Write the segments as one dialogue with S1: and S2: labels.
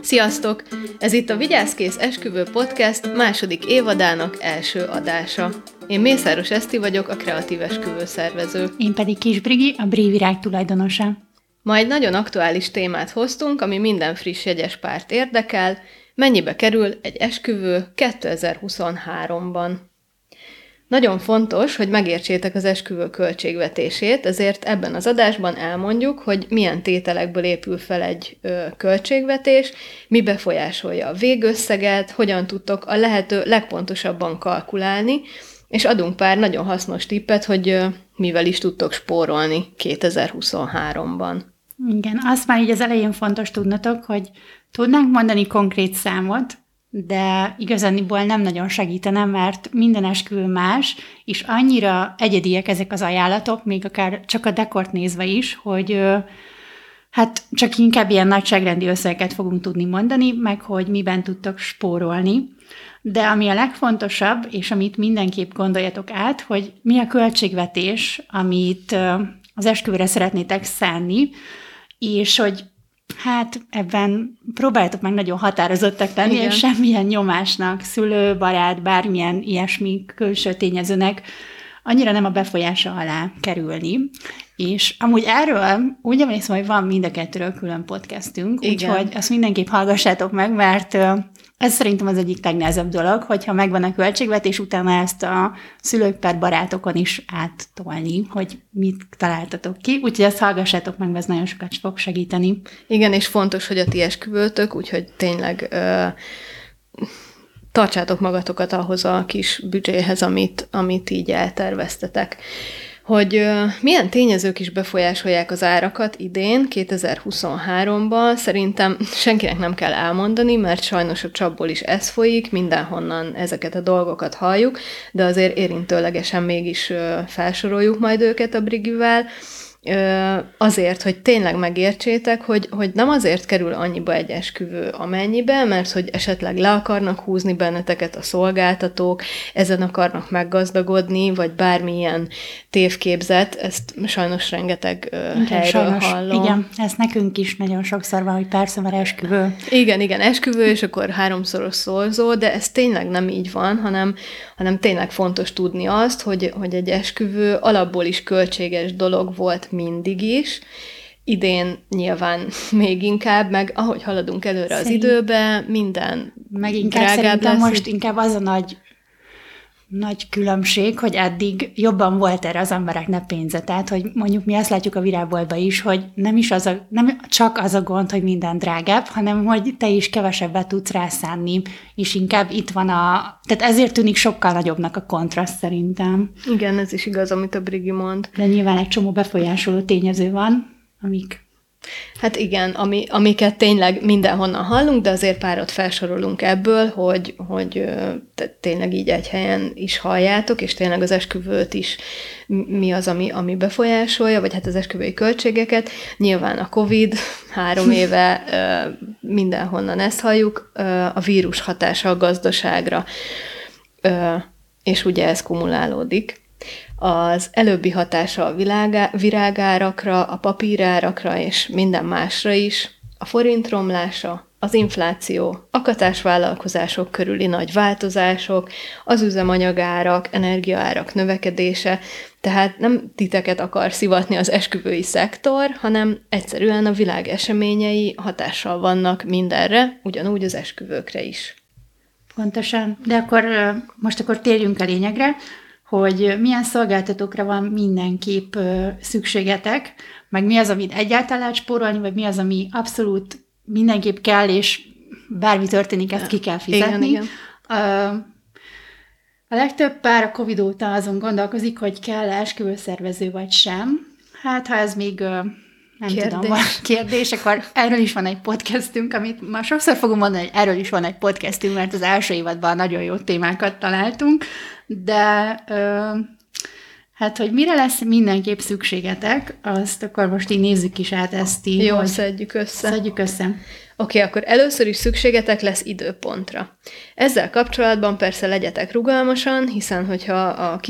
S1: Sziasztok! Ez itt a Vigyázkész Esküvő Podcast második évadának első adása. Én Mészáros Eszti vagyok, a kreatív esküvő szervező.
S2: Én pedig Kis Brigi, a Brévirág tulajdonosa.
S1: Ma egy nagyon aktuális témát hoztunk, ami minden friss jegyes párt érdekel, mennyibe kerül egy esküvő 2023-ban. Nagyon fontos, hogy megértsétek az esküvő költségvetését, ezért ebben az adásban elmondjuk, hogy milyen tételekből épül fel egy ö, költségvetés, mi befolyásolja a végösszeget, hogyan tudtok a lehető legpontosabban kalkulálni, és adunk pár nagyon hasznos tippet, hogy ö, mivel is tudtok spórolni 2023-ban.
S2: Igen, azt már így az elején fontos tudnatok, hogy tudnánk mondani konkrét számot, de igazániból nem nagyon segítene, mert minden esküvő más, és annyira egyediek ezek az ajánlatok, még akár csak a dekort nézve is, hogy hát csak inkább ilyen nagyságrendi összeget fogunk tudni mondani, meg hogy miben tudtok spórolni. De ami a legfontosabb, és amit mindenképp gondoljatok át, hogy mi a költségvetés, amit az esküvőre szeretnétek szánni, és hogy Hát ebben próbáljátok meg nagyon határozottak lenni, Igen. és semmilyen nyomásnak, szülő, barát, bármilyen ilyesmi külső tényezőnek annyira nem a befolyása alá kerülni. És amúgy erről úgy emlékszem, hogy van mind a kettőről külön podcastünk, úgyhogy azt mindenképp hallgassátok meg, mert ez szerintem az egyik legnehezebb dolog, hogyha megvan a költségvetés, utána ezt a szülők per barátokon is áttolni, hogy mit találtatok ki. Úgyhogy ezt hallgassátok meg, ez nagyon sokat fog segíteni.
S1: Igen, és fontos, hogy a ti esküvőtök, úgyhogy tényleg ö, tartsátok magatokat ahhoz a kis büdzséhez, amit, amit így elterveztetek hogy milyen tényezők is befolyásolják az árakat idén, 2023-ban, szerintem senkinek nem kell elmondani, mert sajnos a csapból is ez folyik, mindenhonnan ezeket a dolgokat halljuk, de azért érintőlegesen mégis felsoroljuk majd őket a Brigivel azért, hogy tényleg megértsétek, hogy, hogy nem azért kerül annyiba egy esküvő amennyibe, mert hogy esetleg le akarnak húzni benneteket a szolgáltatók, ezen akarnak meggazdagodni, vagy bármilyen tévképzet, ezt sajnos rengeteg igen, helyről sajnos, hallom.
S2: Igen, ez nekünk is nagyon sokszor van, hogy persze, mert esküvő.
S1: Igen, igen, esküvő, és akkor háromszoros szorzó, de ez tényleg nem így van, hanem, hanem tényleg fontos tudni azt, hogy, hogy egy esküvő alapból is költséges dolog volt mindig is, idén nyilván még inkább, meg ahogy haladunk előre Szerint, az időbe, minden
S2: meg inkább drágább lesz. most inkább az a nagy nagy különbség, hogy eddig jobban volt erre az embereknek pénze. Tehát, hogy mondjuk mi azt látjuk a virágboltban is, hogy nem is az a, nem csak az a gond, hogy minden drágább, hanem hogy te is kevesebbet tudsz rászánni, és inkább itt van a... Tehát ezért tűnik sokkal nagyobbnak a kontraszt szerintem.
S1: Igen, ez is igaz, amit a Brigi mond.
S2: De nyilván egy csomó befolyásoló tényező van, amik
S1: Hát igen, ami, amiket tényleg mindenhonnan hallunk, de azért párat felsorolunk ebből, hogy, hogy tényleg így egy helyen is halljátok, és tényleg az esküvőt is mi az, ami, ami befolyásolja, vagy hát az esküvői költségeket. Nyilván a COVID három éve mindenhonnan ezt halljuk, a vírus hatása a gazdaságra, és ugye ez kumulálódik az előbbi hatása a világá, virágárakra, a papírárakra és minden másra is, a forint romlása, az infláció, a katásvállalkozások körüli nagy változások, az üzemanyagárak, energiaárak növekedése, tehát nem titeket akar szivatni az esküvői szektor, hanem egyszerűen a világ eseményei hatással vannak mindenre, ugyanúgy az esküvőkre is.
S2: Pontosan. De akkor most akkor térjünk a lényegre hogy milyen szolgáltatókra van mindenképp szükségetek, meg mi az, amit egyáltalán lehet spórolni, vagy mi az, ami abszolút mindenképp kell, és bármi történik, ezt ki kell fizetni. Igen, igen. A legtöbb pár a Covid óta azon gondolkozik, hogy kell esküvőszervező vagy sem. Hát, ha ez még nem kérdés. tudom, van kérdés, akkor erről is van egy podcastünk, amit már sokszor fogom mondani, hogy erről is van egy podcastünk, mert az első évadban nagyon jó témákat találtunk, de ö, hát, hogy mire lesz mindenképp szükségetek, azt akkor most így nézzük is át ezt így.
S1: Jó, szedjük össze.
S2: Szedjük össze.
S1: Oké, akkor először is szükségetek lesz időpontra. Ezzel kapcsolatban persze legyetek rugalmasan, hiszen hogyha a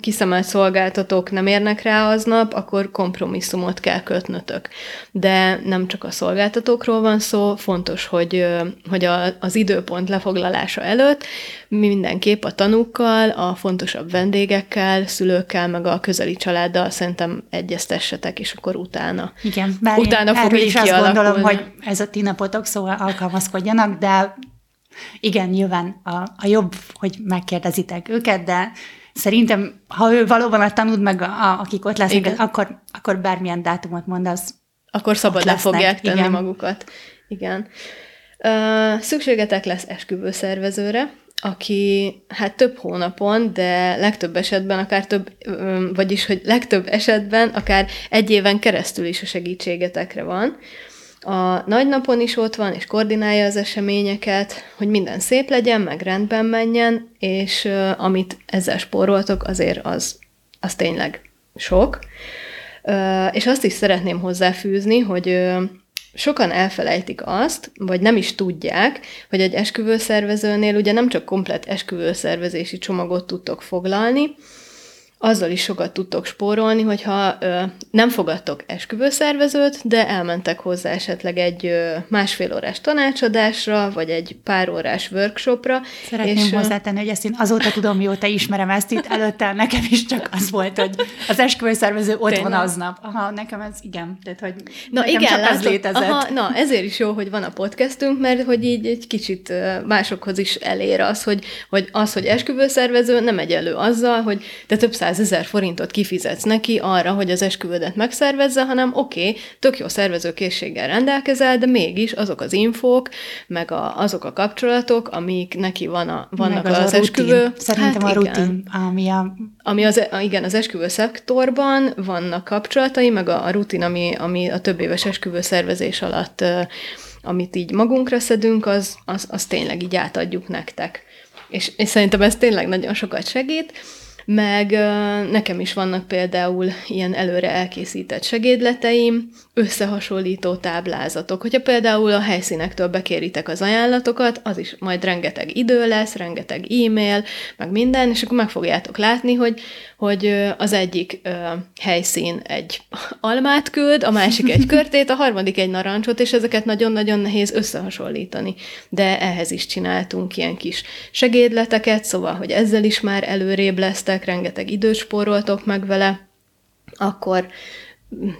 S1: kiszemelt szolgáltatók nem érnek rá aznap, akkor kompromisszumot kell kötnötök. De nem csak a szolgáltatókról van szó, fontos, hogy, hogy a, az időpont lefoglalása előtt mindenképp a tanúkkal, a fontosabb vendégekkel, szülőkkel, meg a közeli családdal szerintem egyeztessetek, és akkor utána.
S2: Igen, bár utána én fog is azt gondolom, hogy ez a ti napotok, szóval alkalmazkodjanak, de igen, nyilván a, a jobb, hogy megkérdezitek őket, de szerintem, ha ő valóban a tanúd meg, a, a, akik ott lesznek, igen. akkor, akkor bármilyen dátumot mondasz.
S1: Akkor szabad le fogják tenni igen. magukat. Igen. Uh, szükségetek lesz esküvőszervezőre, aki hát több hónapon, de legtöbb esetben akár több, vagyis hogy legtöbb esetben akár egy éven keresztül is a segítségetekre van. A nagynapon is ott van, és koordinálja az eseményeket, hogy minden szép legyen, meg rendben menjen, és uh, amit ezzel spóroltok, azért az, az tényleg sok. Uh, és azt is szeretném hozzáfűzni, hogy uh, sokan elfelejtik azt, vagy nem is tudják, hogy egy esküvőszervezőnél ugye nem csak komplet esküvőszervezési csomagot tudtok foglalni, azzal is sokat tudtok spórolni, hogyha ö, nem fogadtok esküvőszervezőt, de elmentek hozzá esetleg egy ö, másfél órás tanácsadásra, vagy egy pár órás workshopra.
S2: Szeretném és, hozzátenni, hogy ezt én azóta tudom, mióta ismerem ezt itt, előtte nekem is csak az volt, hogy az esküvőszervező ott tényleg? van aznap. Aha, nekem ez igen, tehát hogy
S1: na, igen, csak látod, az létezett. Aha, na, ezért is jó, hogy van a podcastünk, mert hogy így egy kicsit másokhoz is elér az, hogy, hogy az, hogy esküvőszervező nem egyelő azzal, hogy te több száz ezer forintot kifizetsz neki arra, hogy az esküvődet megszervezze, hanem oké, okay, tök jó szervezőkészséggel rendelkezel, de mégis azok az infók, meg a, azok a kapcsolatok, amik neki van a, vannak az, az esküvő. Rutin.
S2: Szerintem hát a igen. rutin, ami a...
S1: Ami az, igen, az esküvő szektorban vannak kapcsolatai, meg a, a rutin, ami, ami a több éves esküvő szervezés alatt amit így magunkra szedünk, az, az, az tényleg így átadjuk nektek. És, és szerintem ez tényleg nagyon sokat segít. Meg nekem is vannak például ilyen előre elkészített segédleteim, összehasonlító táblázatok. Hogyha például a helyszínektől bekéritek az ajánlatokat, az is majd rengeteg idő lesz, rengeteg e-mail, meg minden, és akkor meg fogjátok látni, hogy, hogy az egyik ö, helyszín egy almát küld, a másik egy körtét, a harmadik egy narancsot, és ezeket nagyon-nagyon nehéz összehasonlítani. De ehhez is csináltunk ilyen kis segédleteket, szóval, hogy ezzel is már előrébb lesztek, rengeteg időt spóroltok meg vele, akkor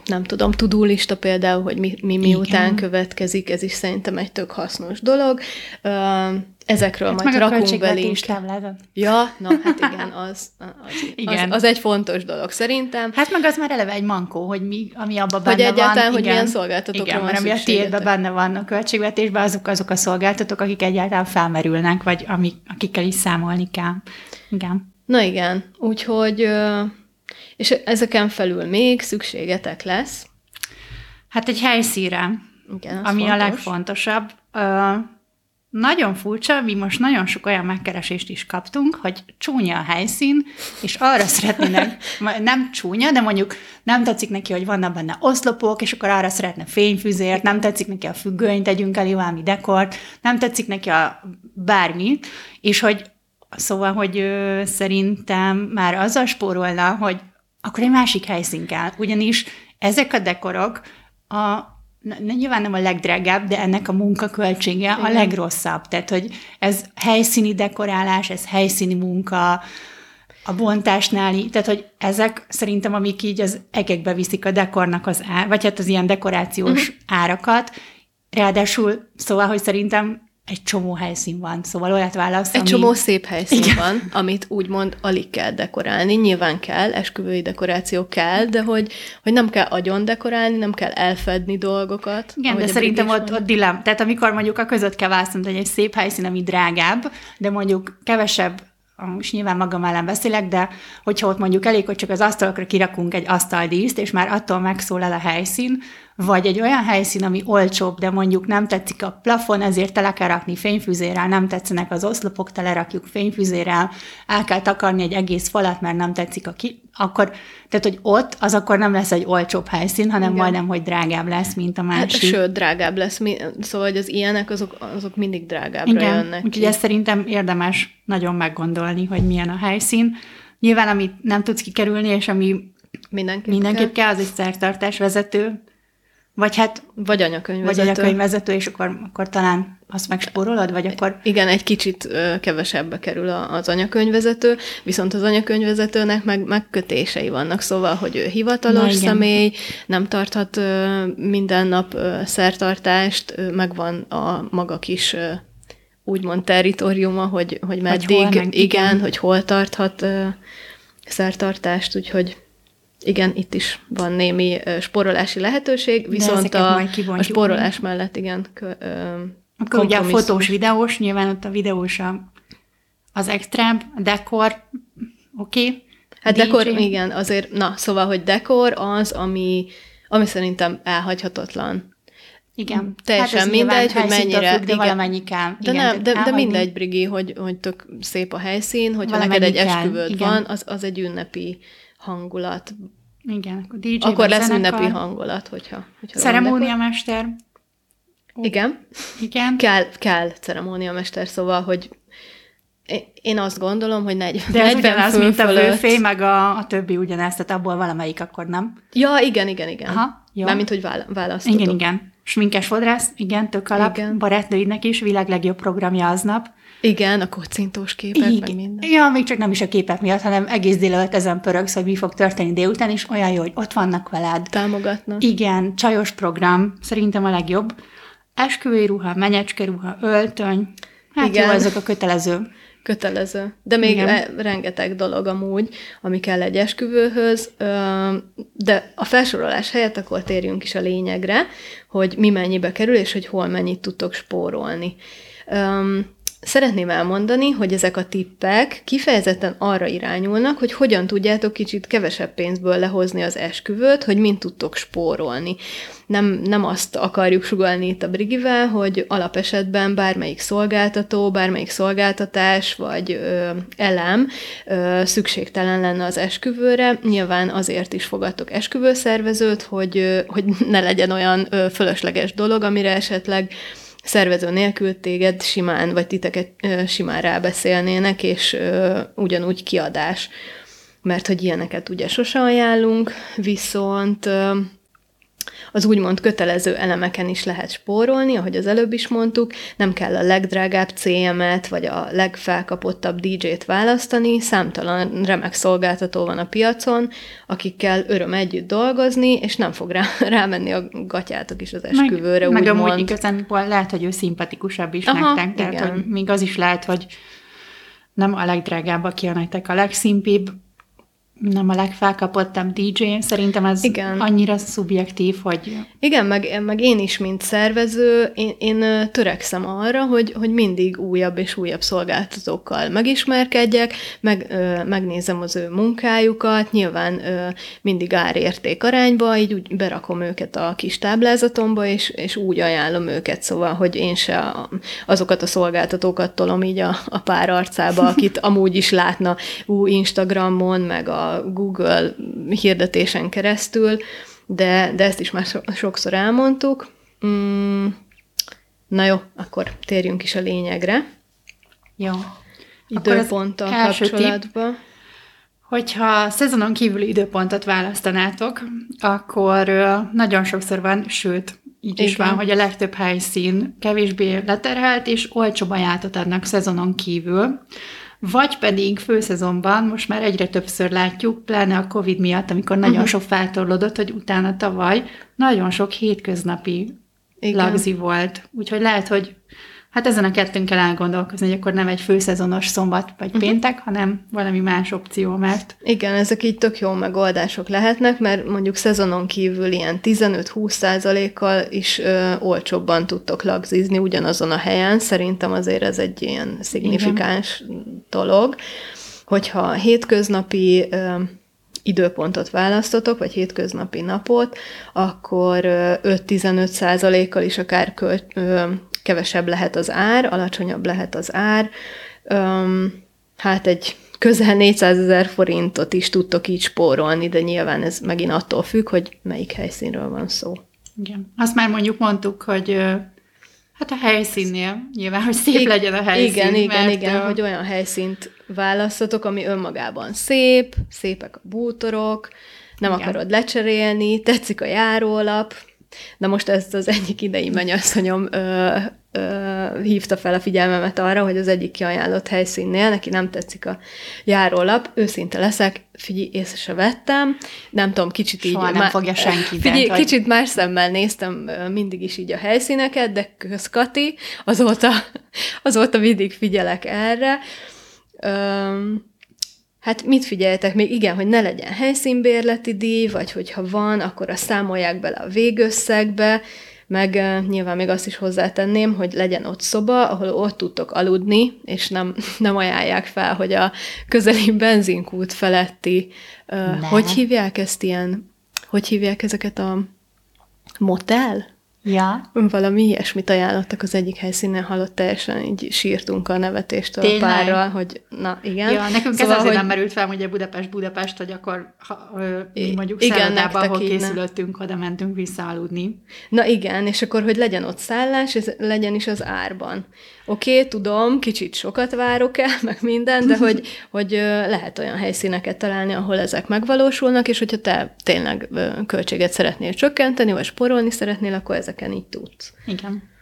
S1: nem tudom, tudulista például, hogy mi, mi miután következik, ez is szerintem egy tök hasznos dolog. Ezekről hát majd rakunk be
S2: listát.
S1: Ja, na hát igen, az, az, igen. Az, az egy fontos dolog szerintem.
S2: Hát meg az már eleve egy mankó, hogy mi, ami abban
S1: benne
S2: hogy
S1: egyáltalán,
S2: van.
S1: hogy igen. milyen szolgáltatókra
S2: igen,
S1: van
S2: mert ami a tiédben benne van a költségvetésben, azok azok a szolgáltatók, akik egyáltalán felmerülnek, vagy amik, akikkel is számolni kell. Igen.
S1: Na igen, úgyhogy és ezeken felül még szükségetek lesz?
S2: Hát egy helyszíre, Igen, ami fontos. a legfontosabb. Ö, nagyon furcsa, mi most nagyon sok olyan megkeresést is kaptunk, hogy csúnya a helyszín, és arra szeretnének, nem csúnya, de mondjuk nem tetszik neki, hogy vannak benne oszlopok, és akkor arra szeretne fényfüzért, nem tetszik neki a függönyt, tegyünk elé valami dekort, nem tetszik neki a bármi, és hogy Szóval, hogy ö, szerintem már azzal spórolna, hogy akkor egy másik helyszín kell. Ugyanis ezek a dekorok a nyilván nem a legdrágább, de ennek a munkaköltsége a legrosszabb. Tehát, hogy ez helyszíni dekorálás, ez helyszíni munka, a bontásnál, tehát, hogy ezek szerintem, amik így az egekbe viszik a dekornak az ár, vagy hát az ilyen dekorációs uh-huh. árakat, Ráadásul, szóval, hogy szerintem egy csomó helyszín van, szóval olyat válasz,
S1: Egy ami... csomó szép helyszín Igen. van, amit úgymond alig kell dekorálni. Nyilván kell, esküvői dekoráció kell, de hogy, hogy nem kell agyon dekorálni, nem kell elfedni dolgokat.
S2: Igen, de szerintem ott, ott dilemma. Tehát amikor mondjuk a között kell választani, hogy egy szép helyszín, ami drágább, de mondjuk kevesebb most nyilván magam ellen beszélek, de hogyha ott mondjuk elég, hogy csak az asztalokra kirakunk egy asztaldíszt, és már attól megszólal a helyszín, vagy egy olyan helyszín, ami olcsóbb, de mondjuk nem tetszik a plafon, ezért tele kell rakni fényfüzérrel, nem tetszenek az oszlopok, telerakjuk fényfüzérrel, el kell takarni egy egész falat, mert nem tetszik a ki- akkor, tehát hogy ott, az akkor nem lesz egy olcsóbb helyszín, hanem
S1: Igen.
S2: majdnem, hogy drágább lesz, mint a
S1: Hát,
S2: másik.
S1: sőt, drágább lesz. Szóval, hogy az ilyenek, azok, azok mindig drágábbra
S2: Igen,
S1: jönnek
S2: úgyhogy ezt szerintem érdemes nagyon meggondolni, hogy milyen a helyszín. Nyilván, amit nem tudsz kikerülni, és ami
S1: Mindenképp,
S2: mindenképp
S1: kell.
S2: kell, az egy szertartás vezető, vagy hát
S1: Vagy
S2: vagy
S1: anyakönyvvezető.
S2: anyakönyvvezető, és akkor, akkor talán azt megspórolod, vagy akkor
S1: Igen, egy kicsit kevesebbe kerül az anyakönyvvezető, viszont az anyakönyvvezetőnek meg megkötései vannak, szóval, hogy ő hivatalos
S2: Na
S1: személy, nem tarthat minden nap szertartást, megvan a maga kis úgymond territoriuma, hogy, hogy meddig,
S2: hol, meg-
S1: igen,
S2: igen.
S1: hogy hol tarthat szertartást, úgyhogy igen, itt is van némi ö, spórolási lehetőség, viszont a, a spórolás mellett igen, kö, ö,
S2: Akkor ugye a fotós, videós, nyilván ott a videós a, az extrább, a dekor, oké. Okay.
S1: Hát dekor, igen, azért, na, szóval, hogy dekor az, ami, ami szerintem elhagyhatatlan.
S2: Igen.
S1: Teljesen
S2: ez
S1: mindegy, hogy mennyire-
S2: Függ, de
S1: igen.
S2: valamennyi kell.
S1: De,
S2: igen,
S1: nem, de, de mindegy, Brigi, hogy, hogy tök szép a helyszín, hogyha neked egy
S2: kell,
S1: esküvőd
S2: igen.
S1: van, az, az egy ünnepi hangulat.
S2: Igen, akkor DJ
S1: Akkor lesz
S2: zenekar,
S1: ünnepi hangulat, hogyha... hogyha
S2: Ceremóniamester,
S1: dekor. Igen,
S2: igen.
S1: kell, kell ceremóniamester, szóval, hogy én- azt gondolom, hogy 40,
S2: De ez
S1: 40
S2: ugyanaz, mint a főfé, meg a, a többi ugyanaz, tehát abból valamelyik akkor nem.
S1: Ja, igen, igen, igen.
S2: Aha, jó.
S1: Mármint, hogy vála- választotok.
S2: Igen, igen. Sminkes fodrász, igen, tök alap.
S1: Igen.
S2: Barátnőidnek is, világ legjobb programja aznap.
S1: Igen, a kocintós képek, meg
S2: Igen.
S1: minden.
S2: Ja, még csak nem is a képek miatt, hanem egész délelőtt ezen pörögsz, hogy mi fog történni délután, és olyan jó, hogy ott vannak veled.
S1: Támogatnak.
S2: Igen, csajos program, szerintem a legjobb. Esküvői ruha, menyecske ruha, öltöny. Hát
S1: Igen.
S2: jó, ezek a kötelező.
S1: Kötelező. De még
S2: Igen.
S1: e- rengeteg dolog amúgy, ami kell egy esküvőhöz, de a felsorolás helyett akkor térjünk is a lényegre, hogy mi mennyibe kerül, és hogy hol mennyit tudtok spórolni. Szeretném elmondani, hogy ezek a tippek kifejezetten arra irányulnak, hogy hogyan tudjátok kicsit kevesebb pénzből lehozni az esküvőt, hogy mind tudtok spórolni. Nem, nem azt akarjuk sugalni itt a Brigivel, hogy alapesetben bármelyik szolgáltató, bármelyik szolgáltatás vagy ö, elem ö, szükségtelen lenne az esküvőre. Nyilván azért is fogadtok esküvőszervezőt, hogy, ö, hogy ne legyen olyan ö, fölösleges dolog, amire esetleg szervező nélkül téged simán, vagy titeket ö, simán rábeszélnének, és ugyanúgy kiadás. Mert hogy ilyeneket ugye sose ajánlunk, viszont az úgymond kötelező elemeken is lehet spórolni, ahogy az előbb is mondtuk, nem kell a legdrágább CM-et, vagy a legfelkapottabb DJ-t választani, számtalan remek szolgáltató van a piacon, akikkel öröm együtt dolgozni, és nem fog rá, rámenni a gatyátok is az esküvőre,
S2: meg, meg amúgy igazán lehet, hogy ő szimpatikusabb is
S1: Aha,
S2: nektek, tehát
S1: igen.
S2: hogy még az is lehet, hogy nem a legdrágább, aki a nektek a legszimpibb, nem a legfelkapottabb DJ. Szerintem ez
S1: Igen.
S2: annyira szubjektív, hogy
S1: Igen, meg, meg én is, mint szervező, én, én törekszem arra, hogy, hogy mindig újabb és újabb szolgáltatókkal megismerkedjek, meg, ö, megnézem az ő munkájukat, nyilván ö, mindig árérték arányba, így úgy berakom őket a kis táblázatomba, és, és úgy ajánlom őket, szóval, hogy én se a, azokat a szolgáltatókat tolom így a, a pár arcába, akit amúgy is látna ú, Instagramon, meg a Google hirdetésen keresztül, de, de ezt is már so, sokszor elmondtuk. Mm, na jó, akkor térjünk is a lényegre.
S2: jó.
S1: Időponttal
S2: első tipp,
S1: kapcsolatban.
S2: Hogyha szezonon kívüli időpontot választanátok, akkor nagyon sokszor van, sőt, így is
S1: Igen.
S2: van, hogy a legtöbb helyszín kevésbé leterhelt, és olcsóbb ajánlatot adnak szezonon kívül. Vagy pedig főszezonban, most már egyre többször látjuk, pláne a Covid miatt, amikor nagyon
S1: Mhm.
S2: sok feltorlódott, hogy utána tavaly nagyon sok hétköznapi
S1: Igen.
S2: lagzi volt. Úgyhogy lehet, hogy hát ezen a kettőn kell elgondolkozni, hogy akkor nem egy főszezonos szombat vagy
S1: Mhm.
S2: péntek, hanem valami más opció, mert
S1: Igen, ezek így tök jó megoldások lehetnek, mert mondjuk szezonon kívül ilyen 15-20 százalékkal is ö, olcsóbban tudtok lagzizni ugyanazon a helyen. Szerintem azért ez egy ilyen szignifikáns dolog. Hogyha hétköznapi ö, időpontot választotok, vagy hétköznapi napot, akkor ö, 5-15 százalékkal is akár költ, ö, kevesebb lehet az ár, alacsonyabb lehet az ár. Öm, hát egy közel 400 ezer forintot is tudtok így spórolni, de nyilván ez megint attól függ, hogy melyik helyszínről van szó.
S2: Igen. Azt már mondjuk mondtuk, hogy hát a helyszínnél nyilván, hogy szép I- legyen a helyszín.
S1: Igen, igen, igen, a... hogy olyan helyszínt választatok, ami önmagában szép, szépek a bútorok, nem igen. akarod lecserélni, tetszik a járólap, de most ezt az egyik idei mennyasszonyom ö, ö, hívta fel a figyelmemet arra, hogy az egyik kiajánlott helyszínnél, neki nem tetszik a járólap, őszinte leszek, figyelj, észre se vettem, nem tudom, kicsit így...
S2: Soha nem má, fogja senki.
S1: Figyelj, vagy... kicsit más szemmel néztem mindig is így a helyszíneket, de közkati, azóta, azóta mindig figyelek erre. Öm, Hát mit figyeltek még? Igen, hogy ne legyen helyszínbérleti díj, vagy hogyha van, akkor a számolják bele a végösszegbe, meg uh, nyilván még azt is hozzátenném, hogy legyen ott szoba, ahol ott tudtok aludni, és nem, nem ajánlják fel, hogy a közeli benzinkút feletti, uh, hogy hívják ezt ilyen, hogy hívják ezeket a motel?
S2: Ja.
S1: Valami ilyesmit ajánlottak az egyik helyszínen, halott teljesen így sírtunk a nevetéstől Tényleg? a párral, hogy na igen.
S2: Ja, nekünk szóval, ez azért hogy... nem merült fel, hogy a Budapest-Budapest, hogy akkor ha, mi mondjuk igen, szállodába, ahol készülöttünk, oda mentünk visszaaludni.
S1: Na igen, és akkor, hogy legyen ott szállás, ez legyen is az árban. Oké, okay, tudom, kicsit sokat várok el, meg minden, de hogy, hogy lehet olyan helyszíneket találni, ahol ezek megvalósulnak, és hogyha te tényleg költséget szeretnél csökkenteni, vagy sporolni szeretnél, akkor ezeken így tudsz.
S2: Igen.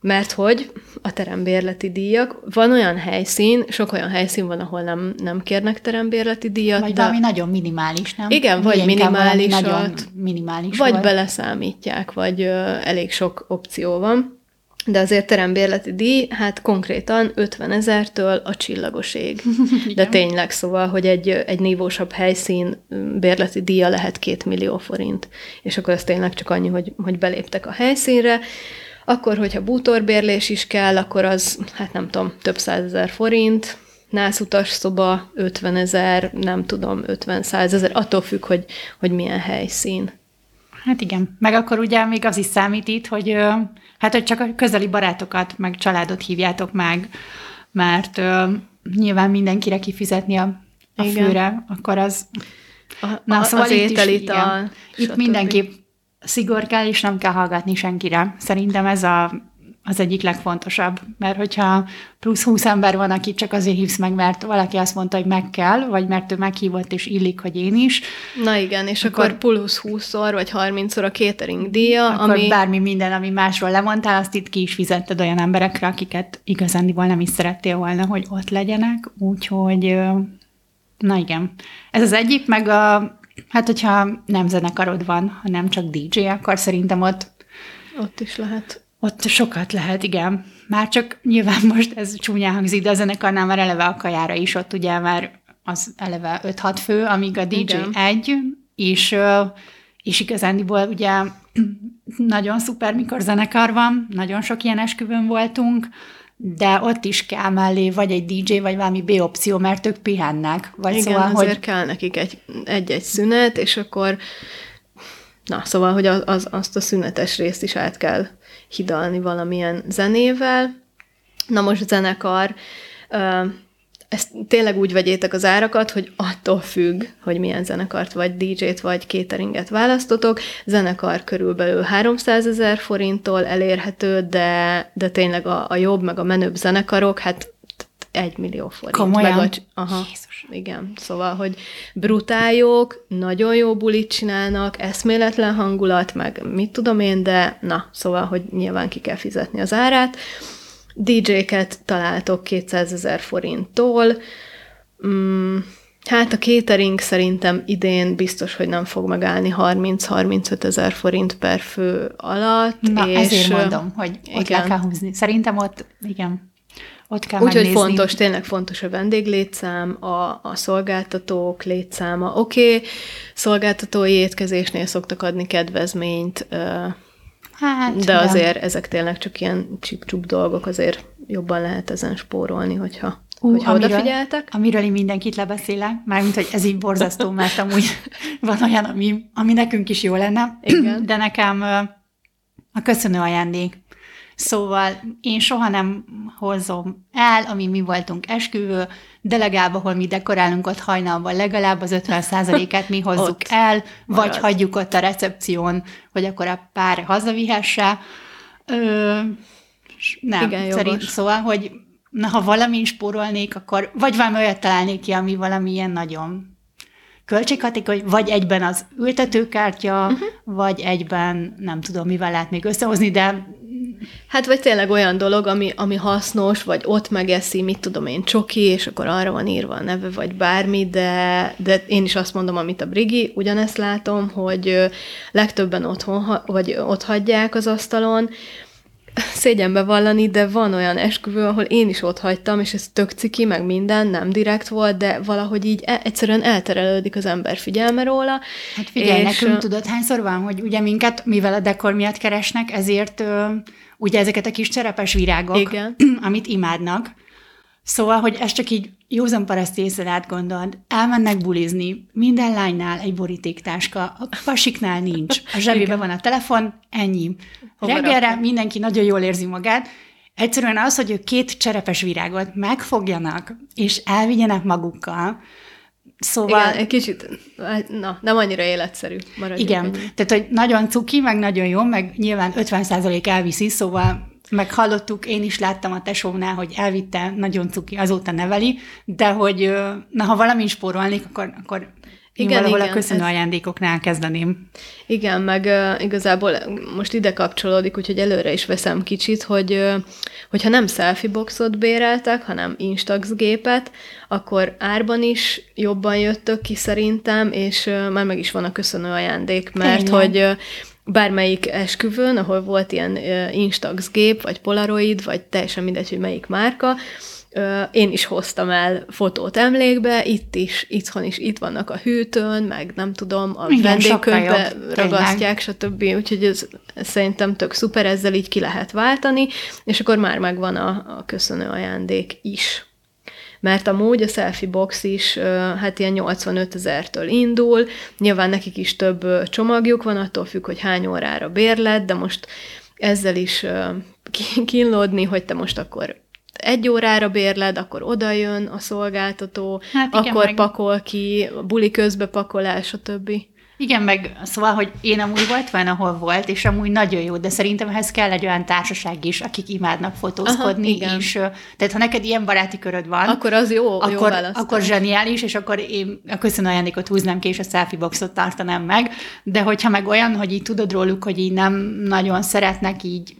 S1: Mert hogy a terembérleti díjak, van olyan helyszín, sok olyan helyszín van, ahol nem, nem kérnek terembérleti díjat.
S2: Vagy de... valami nagyon minimális, nem?
S1: Igen, vagy minimális.
S2: Nagyon minimális
S1: Vagy volt. beleszámítják, vagy ö, elég sok opció van. De azért terembérleti díj, hát konkrétan 50 ezertől a csillagoség. De tényleg, szóval, hogy egy, egy nívósabb helyszín bérleti díja lehet két millió forint. És akkor ez tényleg csak annyi, hogy, hogy beléptek a helyszínre. Akkor, hogyha bútorbérlés is kell, akkor az, hát nem tudom, több százezer forint, nászutas szoba 50 ezer, nem tudom, 50 ezer, attól függ, hogy, hogy milyen helyszín.
S2: Hát igen, meg akkor ugye még az is számít itt, hogy hát hogy csak a közeli barátokat, meg családot hívjátok meg, mert ö, nyilván mindenkire kifizetni a, a főre, akkor az...
S1: A, Na, a, szóval az itt
S2: mindenképp szigor kell, és nem kell hallgatni senkire. Szerintem ez a az egyik legfontosabb, mert hogyha plusz 20 ember van, aki csak azért hívsz meg, mert valaki azt mondta, hogy meg kell, vagy mert ő meghívott, és illik, hogy én is.
S1: Na igen, és akkor, akkor plusz 20-szor, vagy 30-szor a catering díja,
S2: akkor ami... bármi minden, ami másról lemondtál, azt itt ki is fizetted olyan emberekre, akiket igazándiból nem is szerettél volna, hogy ott legyenek, úgyhogy na igen. Ez az egyik, meg a, hát hogyha nem zenekarod van, hanem csak DJ, akkor szerintem ott
S1: ott is lehet
S2: ott sokat lehet, igen. Már csak nyilván most ez csúnyán hangzik, de a zenekarnál már eleve a kajára is ott ugye már az eleve 5-6 fő, amíg a DJ igen. egy, és, és igazándiból ugye nagyon szuper, mikor zenekar van, nagyon sok ilyen esküvőn voltunk, de ott is kell mellé vagy egy DJ, vagy valami B opció, mert ők pihennek. Vagy
S1: Igen, szóval, azért hogy... kell nekik egy, egy-egy szünet, és akkor na, szóval, hogy az, az, azt a szünetes részt is át kell hidalni valamilyen zenével. Na most zenekar, ezt tényleg úgy vegyétek az árakat, hogy attól függ, hogy milyen zenekart, vagy DJ-t, vagy cateringet választotok. Zenekar körülbelül 300 ezer forinttól elérhető, de, de tényleg a, a jobb, meg a menőbb zenekarok, hát egy millió forint.
S2: Komolyan? Meg
S1: a, aha, Jézus. igen. Szóval, hogy brutáljok, nagyon jó bulit csinálnak, eszméletlen hangulat, meg mit tudom én, de na, szóval, hogy nyilván ki kell fizetni az árát. DJ-ket találtok 200 ezer forinttól, mm, Hát a catering szerintem idén biztos, hogy nem fog megállni 30-35 ezer forint per fő alatt.
S2: Na, és ezért mondom, hogy ott igen. le kell húzni. Szerintem ott, igen, ott kell
S1: Úgyhogy fontos, tényleg fontos a vendéglétszám, a, a szolgáltatók létszáma. Oké, okay, szolgáltatói étkezésnél szoktak adni kedvezményt, hát, de azért ezek tényleg csak ilyen csip dolgok, azért jobban lehet ezen spórolni, hogyha Uh, hogyha amiről, odafigyeltek.
S2: Amiről én mindenkit lebeszélek, mármint, hogy ez így borzasztó, mert amúgy van olyan, ami, ami nekünk is jó lenne, Igen. de nekem a köszönő ajándék Szóval én soha nem hozom el, ami mi voltunk esküvő, de legalább, ahol mi dekorálunk ott hajnalban, legalább az 50%-át mi hozzuk el, marad. vagy hagyjuk ott a recepción, hogy akkor a pár hazavihesse. Ö, nem, Igen, szerint, szóval, hogy na, ha valami spórolnék, akkor vagy valami olyat találnék ki, ami valami ilyen nagyon költséghatékony, vagy egyben az ültetőkártya, uh-huh. vagy egyben nem tudom, mivel lehet még összehozni, de
S1: Hát vagy tényleg olyan dolog, ami, ami hasznos, vagy ott megeszi, mit tudom én, csoki, és akkor arra van írva a neve, vagy bármi, de, de én is azt mondom, amit a Brigi, ugyanezt látom, hogy legtöbben otthon, vagy ott hagyják az asztalon, szégyenbe vallani, de van olyan esküvő, ahol én is ott hagytam, és ez tök ciki, meg minden, nem direkt volt, de valahogy így e- egyszerűen elterelődik az ember figyelme róla.
S2: Hát figyelj, és... nekünk tudod, hányszor van, hogy ugye minket, mivel a dekor miatt keresnek, ezért ugye ezeket a kis cserepes virágok, Igen. amit imádnak, Szóval, hogy ez csak így józan paraszti észre átgondold, elmennek bulizni, minden lánynál egy borítéktáska, a pasiknál nincs, a zsebében van a telefon, ennyi. Reggelre mindenki nagyon jól érzi magát, Egyszerűen az, hogy ők két cserepes virágot megfogjanak, és elvigyenek magukkal,
S1: Szóval... Igen, egy kicsit, na, nem annyira életszerű.
S2: Igen, ennyi. tehát, hogy nagyon cuki, meg nagyon jó, meg nyilván 50% elviszi, szóval meg hallottuk, én is láttam a tesónál, hogy elvitte, nagyon cuki, azóta neveli, de hogy na, ha valami spórolnék, akkor, akkor én igen, valahol igen, a köszönő ez... ajándékoknál kezdeném.
S1: Igen, meg uh, igazából most ide kapcsolódik, úgyhogy előre is veszem kicsit, hogy uh, hogyha nem selfie boxot béreltek, hanem Instax gépet, akkor árban is jobban jöttök ki szerintem, és uh, már meg is van a köszönő ajándék, mert igen. hogy uh, bármelyik esküvőn, ahol volt ilyen Instax gép, vagy Polaroid, vagy teljesen mindegy, hogy melyik márka, én is hoztam el fotót emlékbe, itt is, itthon is itt vannak a hűtőn, meg nem tudom, a vendégkönyvbe ragasztják, stb. Úgyhogy ez, ez szerintem tök szuper, ezzel így ki lehet váltani, és akkor már megvan a, a köszönő ajándék is mert amúgy a selfie box is hát ilyen 85 ezertől indul, nyilván nekik is több csomagjuk van, attól függ, hogy hány órára bérlet, de most ezzel is kínlódni, hogy te most akkor egy órára bérled, akkor oda jön a szolgáltató, hát igen, akkor meg... pakol ki, buli közbe pakolás, a többi.
S2: Igen, meg szóval, hogy én amúgy volt van, ahol volt, és amúgy nagyon jó, de szerintem ehhez kell egy olyan társaság is, akik imádnak fotózkodni, Aha, igen. és tehát ha neked ilyen baráti köröd van,
S1: akkor az jó,
S2: akkor, jó akkor zseniális, és akkor én a köszönő ajándékot húznám ki, és a selfie boxot tartanám meg, de hogyha meg olyan, hogy így tudod róluk, hogy így nem nagyon szeretnek így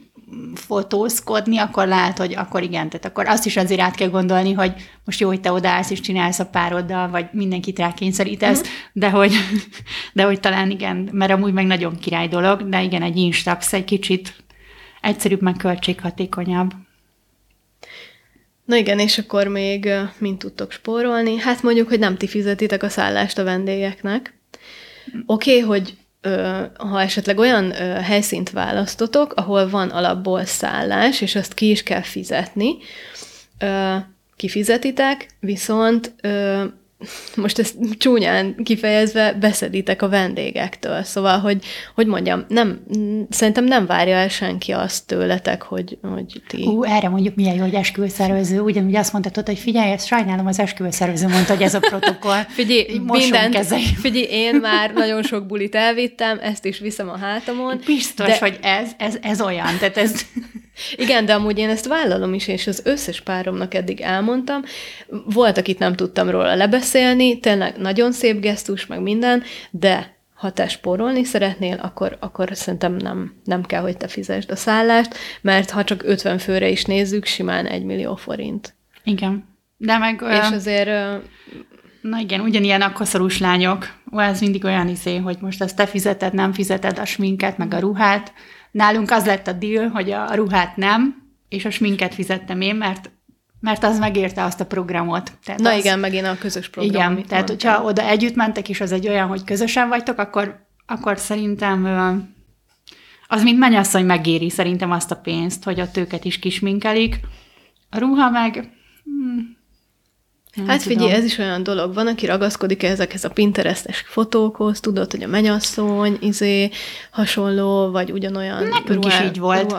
S2: fotózkodni, akkor lehet, hogy akkor igen, tehát akkor azt is azért át kell gondolni, hogy most jó, hogy te odaállsz és csinálsz a pároddal, vagy mindenkit rákényszerítesz, uh-huh. de, hogy, de hogy talán igen, mert amúgy meg nagyon király dolog, de igen, egy Instax egy kicsit egyszerűbb, meg költséghatékonyabb.
S1: Na igen, és akkor még mint tudtok spórolni? Hát mondjuk, hogy nem ti fizetitek a szállást a vendégeknek. Oké, okay, hogy ha esetleg olyan helyszínt választotok, ahol van alapból szállás, és azt ki is kell fizetni, kifizetitek, viszont most ezt csúnyán kifejezve beszeditek a vendégektől. Szóval, hogy, hogy mondjam, nem, szerintem nem várja el senki azt tőletek, hogy, hogy ti...
S2: Ú, erre mondjuk milyen jó, hogy esküvőszervező, ugyanúgy azt mondtad, hogy figyelj, ezt sajnálom, az esküvőszervező mondta, hogy ez a protokoll.
S1: figyelj, mindent, figyelj, én már nagyon sok bulit elvittem, ezt is viszem a hátamon.
S2: Biztos, de... hogy ez, ez, ez olyan, tehát ez...
S1: Igen, de amúgy én ezt vállalom is, és az összes páromnak eddig elmondtam. Volt, akit nem tudtam róla lebeszélni, tényleg nagyon szép gesztus, meg minden, de ha te spórolni szeretnél, akkor, akkor szerintem nem, nem kell, hogy te fizesd a szállást, mert ha csak 50 főre is nézzük, simán egy millió forint.
S2: Igen. De meg...
S1: És azért...
S2: Na igen, ugyanilyen a koszorús lányok. Ó, ez mindig olyan izé, hogy most ezt te fizeted, nem fizeted a sminket, meg a ruhát, Nálunk az lett a deal, hogy a ruhát nem, és a sminket fizettem én, mert mert az megérte azt a programot.
S1: Tehát Na az, igen, megint a közös program.
S2: Igen, tehát mondtam. hogyha oda együtt mentek, és az egy olyan, hogy közösen vagytok, akkor, akkor szerintem az mint mennyasszony megéri szerintem azt a pénzt, hogy a tőket is kisminkelik. A ruha meg...
S1: Nem hát tudom. figyelj, ez is olyan dolog. Van, aki ragaszkodik ezekhez a pinterestes fotókhoz, tudod, hogy a menyasszony, izé, hasonló, vagy ugyanolyan
S2: Nekünk ruhá, is így volt.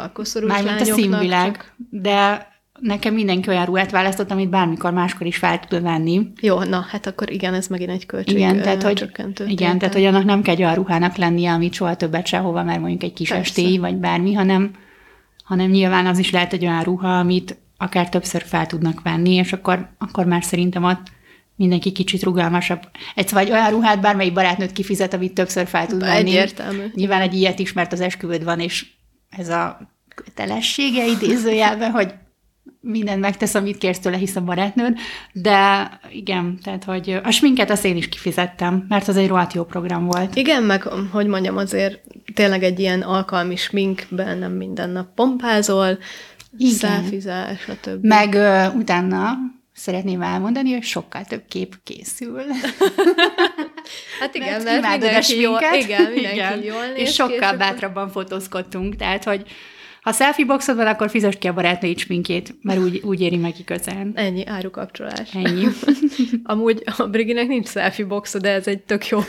S2: Mármint a színvilág. Csak... De nekem mindenki olyan ruhát választott, amit bármikor máskor is fel tud venni.
S1: Jó, na, hát akkor igen, ez megint egy költség
S2: igen, tehát, hogy, csökkentő. Igen, tehát hogy annak nem kell egy olyan ruhának lennie, amit soha többet sehova, mert mondjuk egy kis estély, vagy bármi, hanem, hanem nyilván az is lehet egy olyan ruha, amit akár többször fel tudnak venni, és akkor, akkor már szerintem ott mindenki kicsit rugalmasabb. Egy vagy olyan ruhát bármelyik barátnőt kifizet, amit többször fel tud venni.
S1: Egyértelmű.
S2: Nyilván egy ilyet is, mert az esküvőd van, és ez a kötelessége idézőjelben, hogy mindent megtesz, amit kérsz tőle, hisz a barátnőd, de igen, tehát, hogy a sminket azt én is kifizettem, mert az egy rohadt jó program volt.
S1: Igen, meg, hogy mondjam, azért tényleg egy ilyen alkalmi sminkben nem minden nap pompázol, szelfizás, a többi.
S2: Meg ö, utána szeretném elmondani, hogy sokkal több kép készül.
S1: hát igen, mert, mert mindenki jól, igen, mindenki igen. jól néz
S2: És sokkal ki, bátrabban fotózkodtunk, tehát, hogy ha selfie boxod van, akkor fizest ki a barátnőid sminkét, mert úgy, úgy éri meg igazán.
S1: Ennyi, árukapcsolás.
S2: Ennyi.
S1: Amúgy a Briginek nincs selfie boxod, de ez egy tök jó,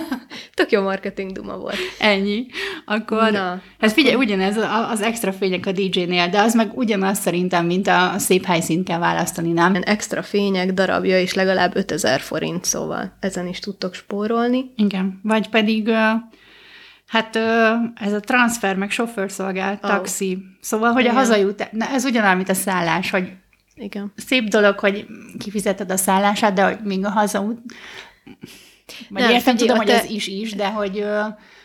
S1: tök jó marketing duma volt.
S2: Ennyi. Akkor, Na, hát akkor... figyelj, ugyanez az extra fények a DJ-nél, de az meg ugyanaz szerintem, mint a szép helyszínt kell választani, nem?
S1: Extra fények darabja is legalább 5000 forint, szóval ezen is tudtok spórolni.
S2: Igen, vagy pedig Hát ez a transfer, meg sofőrszolgált, oh. taxi. Szóval, hogy Igen. a hazajut, na, ez ugyanolyan, mint a szállás, hogy
S1: Igen.
S2: szép dolog, hogy kifizeted a szállását, de hogy még a hazaút... Vagy nem, értem, tudom, hogy te... ez is is, de hogy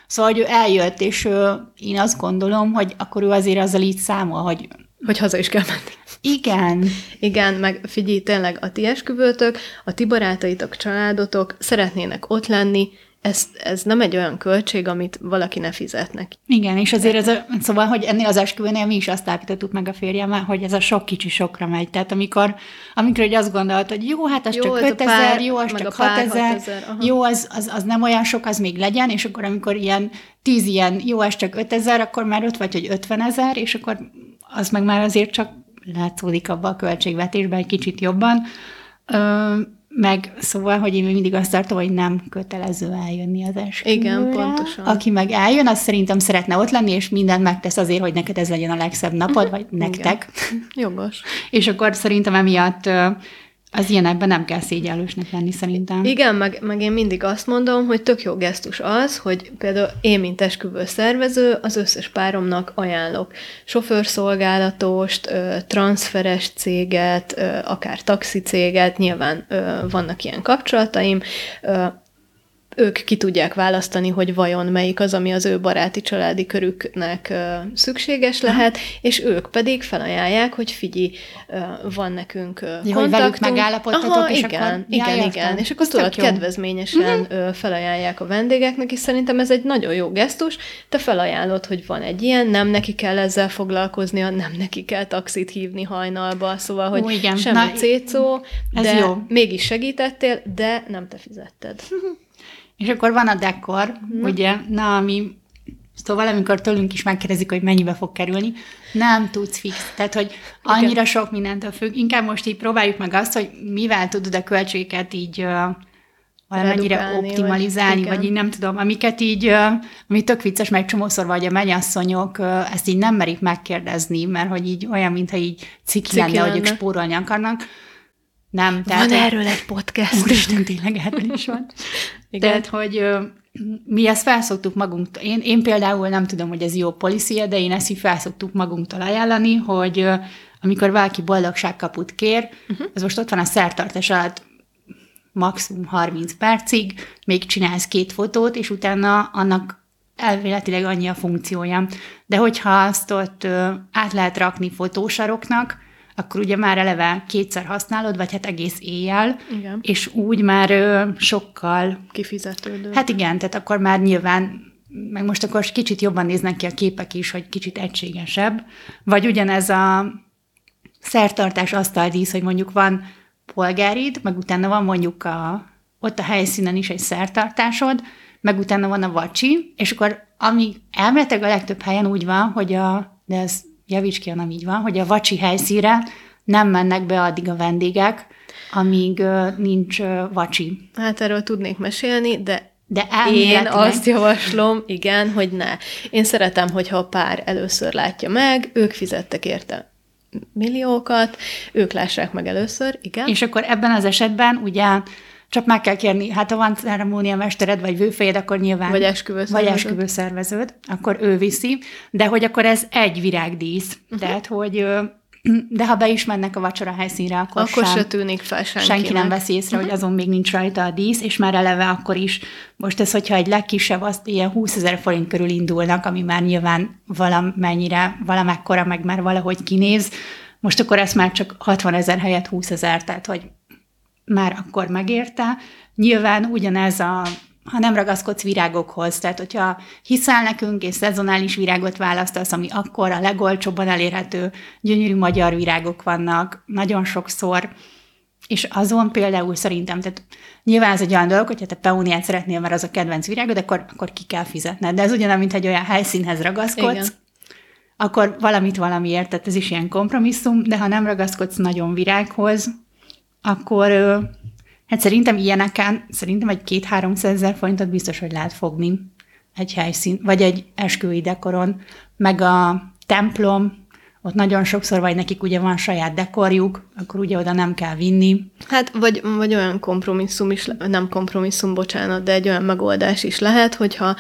S2: szóval, hogy ő eljött, és én azt gondolom, hogy akkor ő azért azzal így számol, hogy
S1: hogy haza is kell menni.
S2: Igen.
S1: Igen, meg figyelj, tényleg a ti esküvőtök, a ti barátaitok, családotok szeretnének ott lenni, ez, ez nem egy olyan költség, amit valaki ne fizetnek.
S2: Igen, és azért ez a, szóval, hogy ennél az esküvőnél mi is azt állítottuk meg a férjemmel, hogy ez a sok kicsi sokra megy. Tehát amikor, amikor hogy azt gondolt, hogy jó, hát az jó, csak 5000, pár, jó, az csak 6000, jó, az, az, az, nem olyan sok, az még legyen, és akkor amikor ilyen tíz ilyen, jó, ez csak 5000, akkor már ott vagy, hogy 50 ezer, és akkor az meg már azért csak látszódik abba a költségvetésben egy kicsit jobban. Ö, meg szóval, hogy én mindig azt tartom, hogy nem kötelező eljönni az esküvőre.
S1: Igen, pontosan.
S2: Aki meg eljön, az szerintem szeretne ott lenni, és mindent megtesz azért, hogy neked ez legyen a legszebb napod, vagy nektek.
S1: Igen. Jogos.
S2: és akkor szerintem emiatt az ilyenekben nem kell szégyellősnek lenni szerintem.
S1: Igen, meg, meg én mindig azt mondom, hogy tök jó gesztus az, hogy például én, mint esküvő szervező, az összes páromnak ajánlok sofőrszolgálatost, transferes céget, akár taxicéget, nyilván vannak ilyen kapcsolataim, ők ki tudják választani, hogy vajon melyik az, ami az ő baráti családi körüknek szükséges lehet, és ők pedig felajánlják, hogy figyelj, van nekünk
S2: ja, kontaktunk. velük megállapodtatok,
S1: Aha, és igen, akkor... igen, ja, igen, és akkor tudod, kedvezményesen uh-huh. felajánlják a vendégeknek, és szerintem ez egy nagyon jó gesztus. Te felajánlod, hogy van egy ilyen, nem neki kell ezzel foglalkoznia, nem neki kell taxit hívni hajnalba, szóval, hogy Ó, igen. semmi Na, cécó, de jó. mégis segítettél, de nem te fizetted.
S2: És akkor van a dekor, mm. ugye, na, ami Szóval amikor tőlünk is megkérdezik, hogy mennyibe fog kerülni, nem tudsz fix. Tehát, hogy annyira Igen. sok mindentől függ. Inkább most így próbáljuk meg azt, hogy mivel tudod a költségeket így uh, valamennyire optimalizálni, vagy, vagy így nem tudom, amiket így, uh, ami tök vicces, meg csomószor vagy a mennyasszonyok uh, ezt így nem merik megkérdezni, mert hogy így olyan, mintha így ciki, ciki lenne, lenne, hogy ők spórolni akarnak nem,
S1: tehát... Van erről egy podcast.
S2: Úristen, tényleg erről is van. Igen. Tehát, hogy mi ezt felszoktuk magunktól. Én, én például nem tudom, hogy ez jó policia, de én ezt így felszoktuk magunktól ajánlani, hogy amikor valaki boldogságkaput kér, uh-huh. ez most ott van a szertartás alatt maximum 30 percig, még csinálsz két fotót, és utána annak elvéletileg annyi a funkciója. De hogyha azt ott át lehet rakni fotósaroknak, akkor ugye már eleve kétszer használod, vagy hát egész éjjel,
S1: igen.
S2: és úgy már ö, sokkal...
S1: Kifizetődő.
S2: Hát igen, tehát akkor már nyilván meg most akkor kicsit jobban néznek ki a képek is, hogy kicsit egységesebb. Vagy ugyanez a szertartás asztaldísz, hogy mondjuk van polgárid, meg utána van mondjuk a, ott a helyszínen is egy szertartásod, meg utána van a vacsi, és akkor ami elméletileg a legtöbb helyen úgy van, hogy a, de ez javíts ki, nem így van, hogy a vacsi helyszíre nem mennek be addig a vendégek, amíg nincs vacsi.
S1: Hát erről tudnék mesélni, de
S2: De
S1: én azt javaslom, igen, hogy ne. Én szeretem, hogyha a pár először látja meg, ők fizettek érte milliókat, ők lássák meg először, igen.
S2: És akkor ebben az esetben ugye csak meg kell kérni, hát ha van ceremónia mestered, vagy vőfejed, akkor nyilván...
S1: Vagy esküvő
S2: Vagy
S1: szerveződ.
S2: esküvő szerveződ, akkor ő viszi, de hogy akkor ez egy virágdísz. Uh-huh. Tehát, hogy... De ha be is mennek a vacsora helyszínre, akkor,
S1: Akkor
S2: sem,
S1: se tűnik fel senkinek.
S2: senki nem veszi észre, hogy azon még nincs rajta a dísz, és már eleve akkor is, most ez, hogyha egy legkisebb, azt ilyen 20 ezer forint körül indulnak, ami már nyilván valamennyire, valamekkora, meg már valahogy kinéz, most akkor ezt már csak 60 ezer helyett 20 ezer, tehát hogy már akkor megérte. Nyilván ugyanez a ha nem ragaszkodsz virágokhoz, tehát hogyha hiszel nekünk, és szezonális virágot választasz, ami akkor a legolcsóbban elérhető, gyönyörű magyar virágok vannak, nagyon sokszor, és azon például szerintem, tehát nyilván ez egy olyan dolog, hogyha te peóniát szeretnél, mert az a kedvenc virágod, akkor, akkor ki kell fizetned. De ez ugyanaz, mint egy olyan helyszínhez ragaszkodsz,
S1: Igen.
S2: akkor valamit valamiért, tehát ez is ilyen kompromisszum, de ha nem ragaszkodsz nagyon virághoz, akkor hát szerintem ilyeneken, szerintem egy két 300 ezer forintot biztos, hogy lehet fogni egy helyszín, vagy egy esküvői dekoron, meg a templom, ott nagyon sokszor vagy nekik ugye van saját dekorjuk, akkor ugye oda nem kell vinni.
S1: Hát, vagy, vagy olyan kompromisszum is, nem kompromisszum, bocsánat, de egy olyan megoldás is lehet, hogyha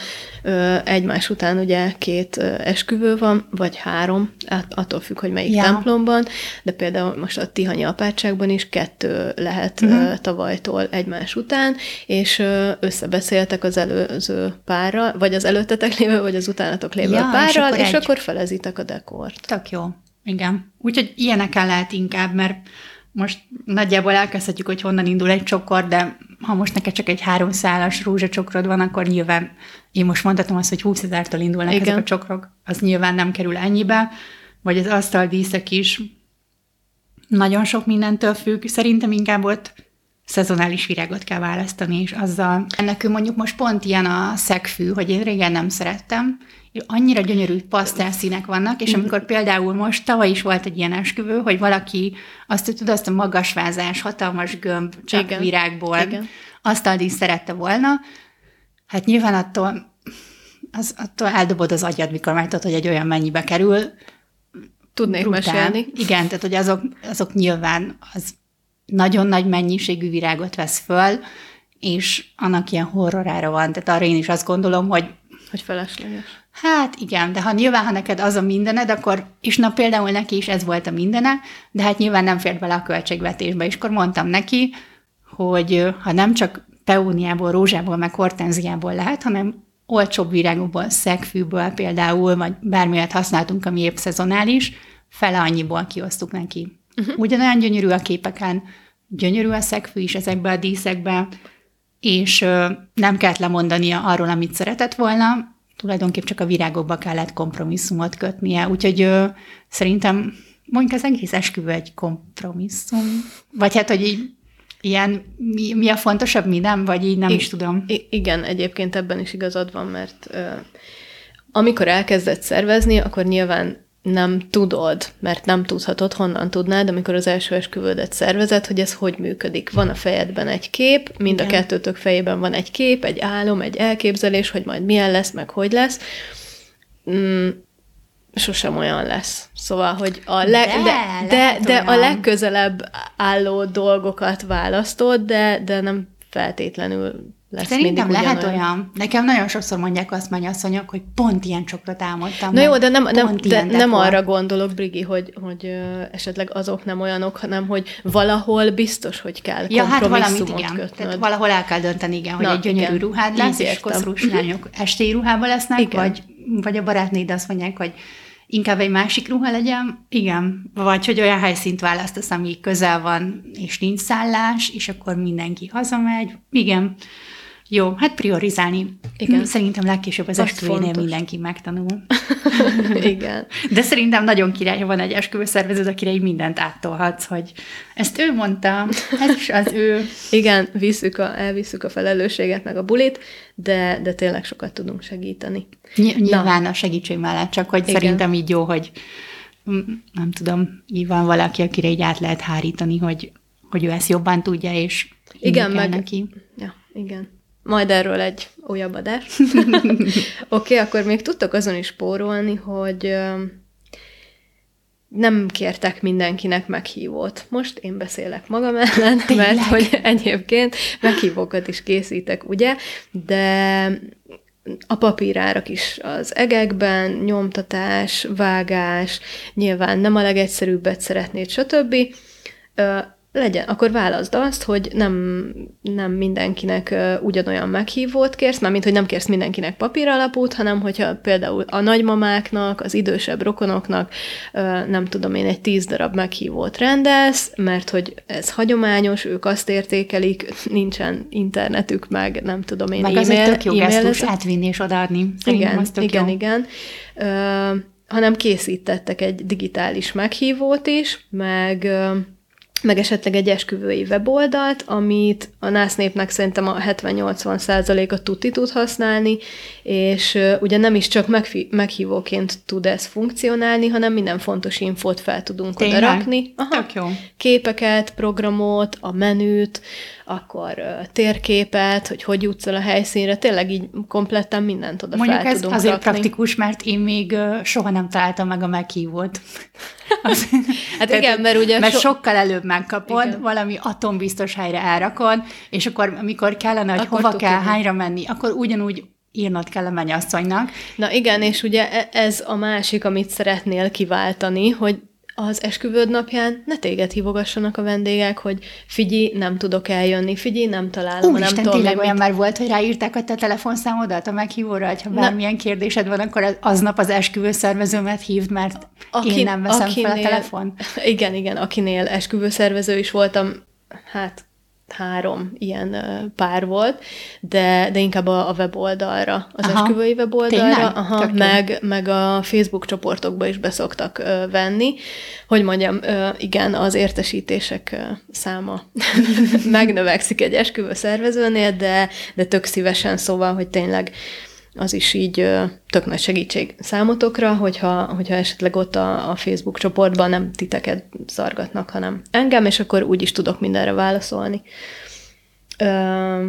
S1: egymás után ugye két esküvő van, vagy három, at- attól függ, hogy melyik
S2: Ja.
S1: templomban, de például most a Tihanyi apátságban is kettő lehet uh-huh. tavalytól egymás után, és összebeszéltek az előző párral, vagy az előttetek lévő, vagy az utánatok lévő
S2: Ja, és
S1: párral,
S2: akkor
S1: és
S2: egy.
S1: akkor felezitek a dekort.
S2: Tök jó. Igen. Úgyhogy ilyeneken lehet inkább, mert most nagyjából elkezdhetjük, hogy honnan indul egy csokor, de ha most neked csak egy háromszálas rózsacsokrod van, akkor nyilván én most mondhatom azt, hogy 20 ezertől indulnak
S1: Igen.
S2: ezek a csokrok, az nyilván nem kerül ennyibe, vagy az asztaldíszek is nagyon sok mindentől függ. Szerintem inkább ott szezonális virágot kell választani, és azzal... Nekünk mondjuk most pont ilyen a szegfű, hogy én régen nem szerettem, annyira gyönyörű pasztelszínek vannak, és amikor például most tavaly is volt egy ilyen esküvő, hogy valaki azt, hogy tudod, azt a magasvázás, hatalmas gömb, csak
S1: Igen.
S2: virágból,
S1: Igen.
S2: asztaldísz szerette volna, hát nyilván attól, az, attól eldobod az agyad, mikor már tudod, hogy egy olyan mennyibe kerül,
S1: Tudnék
S2: brutál.
S1: mesélni.
S2: Igen, tehát hogy azok, azok nyilván az nagyon nagy mennyiségű virágot vesz föl, és annak ilyen horrorára van. Tehát arra én is azt gondolom, hogy
S1: Hogy felesleges.
S2: hát igen, de ha nyilván, ha neked az a mindened, akkor, és na például neki is ez volt a mindene, de hát nyilván nem fért bele a költségvetésbe, és akkor mondtam neki, hogy ha nem csak peóniából, rózsából, meg hortenziából lehet, hanem olcsóbb virágokból, szegfűből például, vagy bármilyet használtunk, ami épp szezonális, fele annyiból kiosztuk neki. Uh-huh. Ugyanolyan gyönyörű a képeken, gyönyörű a szegfű is ezekbe a díszekbe, és ö, nem kellett lemondania arról, amit szeretett volna, tulajdonképp csak a virágokba kellett kompromisszumot kötnie, úgyhogy ö, szerintem mondjuk az egész esküvő egy kompromisszum, vagy hát, hogy így ilyen, mi, mi a fontosabb, mi nem, vagy így nem
S1: I-
S2: is tudom.
S1: I- igen, egyébként ebben is igazad van, mert ö, amikor elkezded szervezni, akkor nyilván nem tudod, mert nem tudhatod, honnan tudnád, amikor az első esküvődet szervezed, hogy ez hogy működik. Van a fejedben egy kép, mind
S2: Igen.
S1: a kettőtök fejében van egy kép, egy álom, egy elképzelés, hogy majd milyen lesz, meg hogy lesz. Mm, sosem olyan lesz. Szóval, hogy a leg,
S2: De,
S1: de, de, de a legközelebb álló dolgokat választod, de, de nem feltétlenül lesz
S2: Szerintem lehet
S1: ugyanolyan.
S2: olyan. Nekem nagyon sokszor mondják azt mennyasszonyok, hogy pont ilyen csokrot álmodtam.
S1: Na jó, de nem, nem, de nem arra gondolok, Brigi, hogy, hogy ö, esetleg azok nem olyanok, hanem hogy valahol biztos, hogy kell
S2: Ja, hát valamit igen. Tehát valahol el kell dönteni, igen, hogy
S1: Na,
S2: egy gyönyörű
S1: igen.
S2: ruhád lesz, és koszorús lányok esti ruhába lesznek,
S1: Igen.
S2: vagy, vagy a barátnéd azt mondják, hogy inkább egy másik ruha legyen, igen, vagy hogy olyan helyszínt választasz, ami közel van, és nincs szállás, és akkor mindenki hazamegy, igen. Jó, hát priorizálni.
S1: Igen.
S2: Szerintem legkésőbb az
S1: Az
S2: esküvénél
S1: fontos.
S2: mindenki megtanul.
S1: igen.
S2: De szerintem nagyon király, ha van egy esküvőszervező, akire így mindent áttolhatsz, hogy ezt ő mondta, ez is az ő.
S1: Igen, visszük a, elvisszük a felelősséget, meg a bulit, de, de tényleg sokat tudunk segíteni.
S2: Ny- nyilván a segítség mellett, csak hogy
S1: Igen.
S2: szerintem így jó, hogy mm, nem tudom, így van valaki, akire így át lehet hárítani, hogy hogy ő ezt jobban tudja, és
S1: Igen,
S2: meg- neki.
S1: Ja, igen. Majd erről egy újabb adás. Oké, okay, akkor még tudtok azon is spórolni, hogy nem kértek mindenkinek meghívót. Most én beszélek magam ellen,
S2: Tényleg?
S1: mert hogy egyébként meghívókat is készítek, ugye, de a papírárak is az egekben, nyomtatás, vágás, nyilván nem a legegyszerűbbet szeretnéd, stb. Legyen, akkor válaszd azt, hogy nem, nem mindenkinek ugyanolyan meghívót kérsz, mármint, hogy nem kérsz mindenkinek papíralapút, hanem hogyha például a nagymamáknak, az idősebb rokonoknak, nem tudom én, egy tíz darab meghívót rendelsz, mert hogy ez hagyományos, ők azt értékelik, nincsen internetük, meg nem tudom én,
S2: Meg az
S1: e-mail,
S2: egy tök jó gesztus átvinni és odaadni. Szerintem
S1: Igen,
S2: az tök
S1: igen,
S2: jó.
S1: igen. Ö, hanem készítettek egy digitális meghívót is, meg, meg esetleg egy esküvői weboldalt, amit a nász népnek szerintem a 70-80 százaléka tuti tud használni, és ugye nem is csak megfi- meghívóként tud ez funkcionálni, hanem minden fontos infót fel tudunk
S2: Tényleg?
S1: oda rakni.
S2: Tök jó.
S1: képeket, programot, a menüt, akkor térképet, hogy hogy jutsz el a helyszínre, tényleg így kompletten mindent oda
S2: Mondjuk
S1: fel
S2: ez
S1: tudunk
S2: azért
S1: rakni.
S2: praktikus, mert én még soha nem találtam meg a meghívót. Az,
S1: Hát igen, mert ugye
S2: mert
S1: so-
S2: sokkal előbb megkapod,
S1: Igen.
S2: valami atombiztos helyre elrakod, és akkor amikor kellene, hogy
S1: Akkor
S2: hova kell, hányra menni, akkor ugyanúgy írnod kell a mennyasszonynak.
S1: Na igen, és ugye e- ez a másik, amit szeretnél kiváltani, hogy az esküvőd napján ne téged hívogassanak a vendégek, hogy figyelj, nem tudok eljönni, figyelj, nem találom, nem
S2: Úristen,
S1: tudom
S2: tényleg
S1: én
S2: olyan
S1: mit.
S2: már volt, hogy ráírták a te telefonszámodat a meghívóra, hogyha bármilyen kérdésed van, akkor az- aznap az esküvő szervezőmet hívd, mert Aki, én nem veszem fel a telefon.
S1: Igen, igen, akinél esküvőszervező is voltam, hát három ilyen pár volt, de, de inkább a, a weboldalra, az
S2: Aha.
S1: esküvői weboldalra,
S2: Tényleg?
S1: aha,
S2: Tök jó.
S1: meg, meg a Facebook csoportokba is beszoktak ö, venni. Hogy mondjam, ö, igen, az értesítések ö, száma megnövekszik egy esküvő szervezőnél, de, de tök szívesen, szóval, hogy tényleg az is így tök nagy segítség számotokra, hogyha, hogyha esetleg ott a, a Facebook csoportban nem titeket szargatnak, hanem engem, és akkor úgy is tudok mindenre válaszolni. Ö,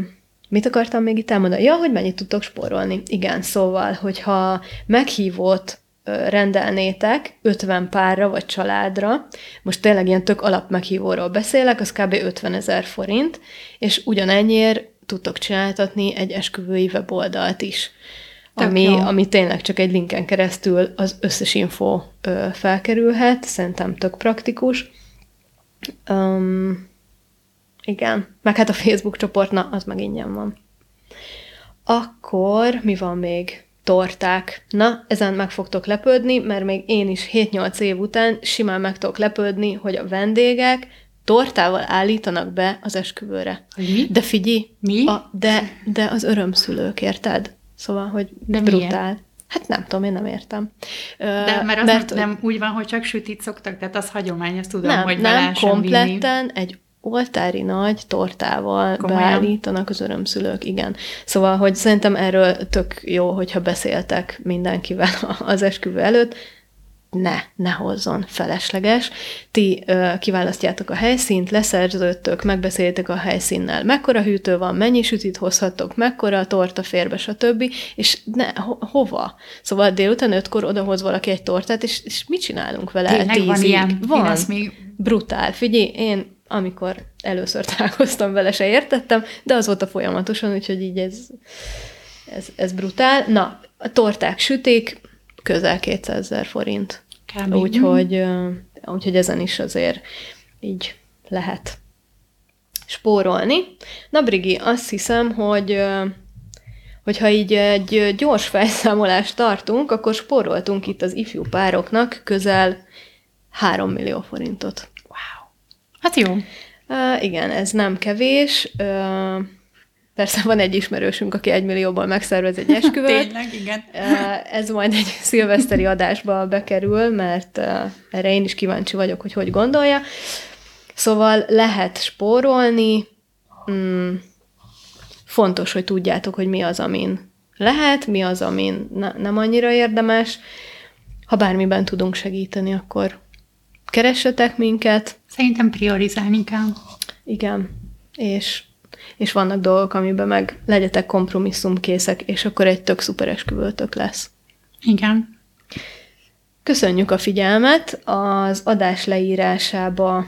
S1: mit akartam még itt elmondani? Ja, hogy mennyit tudtok spórolni. Igen, szóval, hogyha meghívót rendelnétek 50 párra vagy családra, most tényleg ilyen tök alap meghívóról beszélek, az kb. 50 ezer forint, és ugyanennyiért tudtok csináltatni egy esküvői weboldalt is,
S2: Tök
S1: ami,
S2: jó.
S1: ami tényleg csak egy linken keresztül az összes info ö, felkerülhet, szerintem tök praktikus. Um, igen, meg hát a Facebook csoport, na, az meg ingyen van. Akkor mi van még? Torták. Na, ezen meg fogtok lepődni, mert még én is 7-8 év után simán meg tudok lepődni, hogy a vendégek tortával állítanak be az esküvőre.
S2: Mi?
S1: De figyelj,
S2: Mi?
S1: A, de, de az örömszülők, érted? Szóval, hogy
S2: De
S1: brutál.
S2: miért?
S1: Hát nem tudom, én nem értem.
S2: De mert az mert, nem, úgy van, hogy csak sütit szoktak, tehát az hagyomány, azt tudom,
S1: nem,
S2: hogy
S1: nem
S2: nem, vinni.
S1: kompletten egy oltári nagy tortával
S2: Komolyan?
S1: beállítanak az örömszülők, igen. Szóval, hogy szerintem erről tök jó, hogyha beszéltek mindenkivel az esküvő előtt, ne, ne hozzon felesleges. Ti ö, kiválasztjátok a helyszínt, leszerződtök, megbeszéltek a helyszínnel, mekkora hűtő van, mennyi sütit hozhattok, mekkora a torta férbe, stb. És ne, ho- hova? Szóval délután ötkor odahoz valaki egy tortát, és, és mit csinálunk vele?
S2: Tényleg van
S1: tízig?
S2: ilyen?
S1: Van.
S2: Én még
S1: Brutál. Figyelj, én amikor először találkoztam vele, se értettem, de azóta folyamatosan, úgyhogy így ez, ez, ez brutál. Na, a torták sütik, közel 200 ezer forint.
S2: Kb.
S1: Úgyhogy, úgyhogy ezen is azért így lehet spórolni. Na, Brigi, azt hiszem, hogy hogyha így egy gyors felszámolást tartunk, akkor spóroltunk itt az ifjú pároknak közel 3 millió forintot.
S2: Wow. Hát jó.
S1: Uh, igen, ez nem kevés. Uh, persze van egy ismerősünk, aki egy millióból megszervez egy esküvőt.
S2: Tényleg, igen.
S1: Ez majd egy szilveszteri adásba bekerül, mert erre én is kíváncsi vagyok, hogy hogy gondolja. Szóval lehet spórolni. Mm, fontos, hogy tudjátok, hogy mi az, amin lehet, mi az, amin ne, nem annyira érdemes. Ha bármiben tudunk segíteni, akkor keressetek minket.
S2: Szerintem priorizálni kell.
S1: Igen. És, és vannak dolgok, amiben meg legyetek kompromisszumkészek, és akkor egy tök szuper esküvőtök lesz.
S2: Igen.
S1: Köszönjük a figyelmet! Az adás leírásába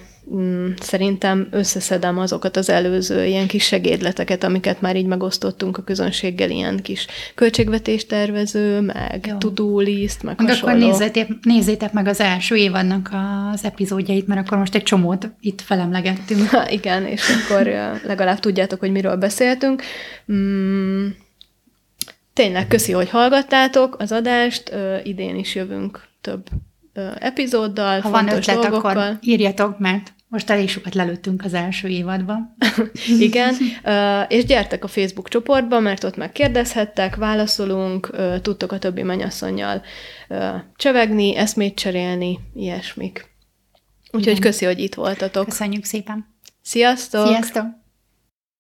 S1: szerintem összeszedem azokat az előző ilyen kis segédleteket, amiket már így megosztottunk a közönséggel, ilyen kis költségvetéstervező, meg
S2: Jó.
S1: to-do list, meg
S2: Meg
S1: hasonló.
S2: akkor nézzétek, nézzétek meg az első évadnak az epizódjait, mert akkor most egy csomót itt felemlegettünk.
S1: Ha, igen, és akkor legalább tudjátok, hogy miről beszéltünk. Mm, tényleg köszi, hogy hallgattátok az adást, idén is jövünk több epizóddal,
S2: Ha van ötlet,
S1: dolgokkal.
S2: akkor írjatok, mert most elég sokat lelőttünk az első évadban.
S1: Igen, és gyertek a Facebook csoportba, mert ott megkérdezhettek, válaszolunk, tudtok a többi mennyasszonynal csevegni, eszmét cserélni, ilyesmik. Úgyhogy
S2: Igen.
S1: köszi, hogy itt voltatok.
S2: Köszönjük szépen!
S1: Sziasztok!
S2: Sziasztok!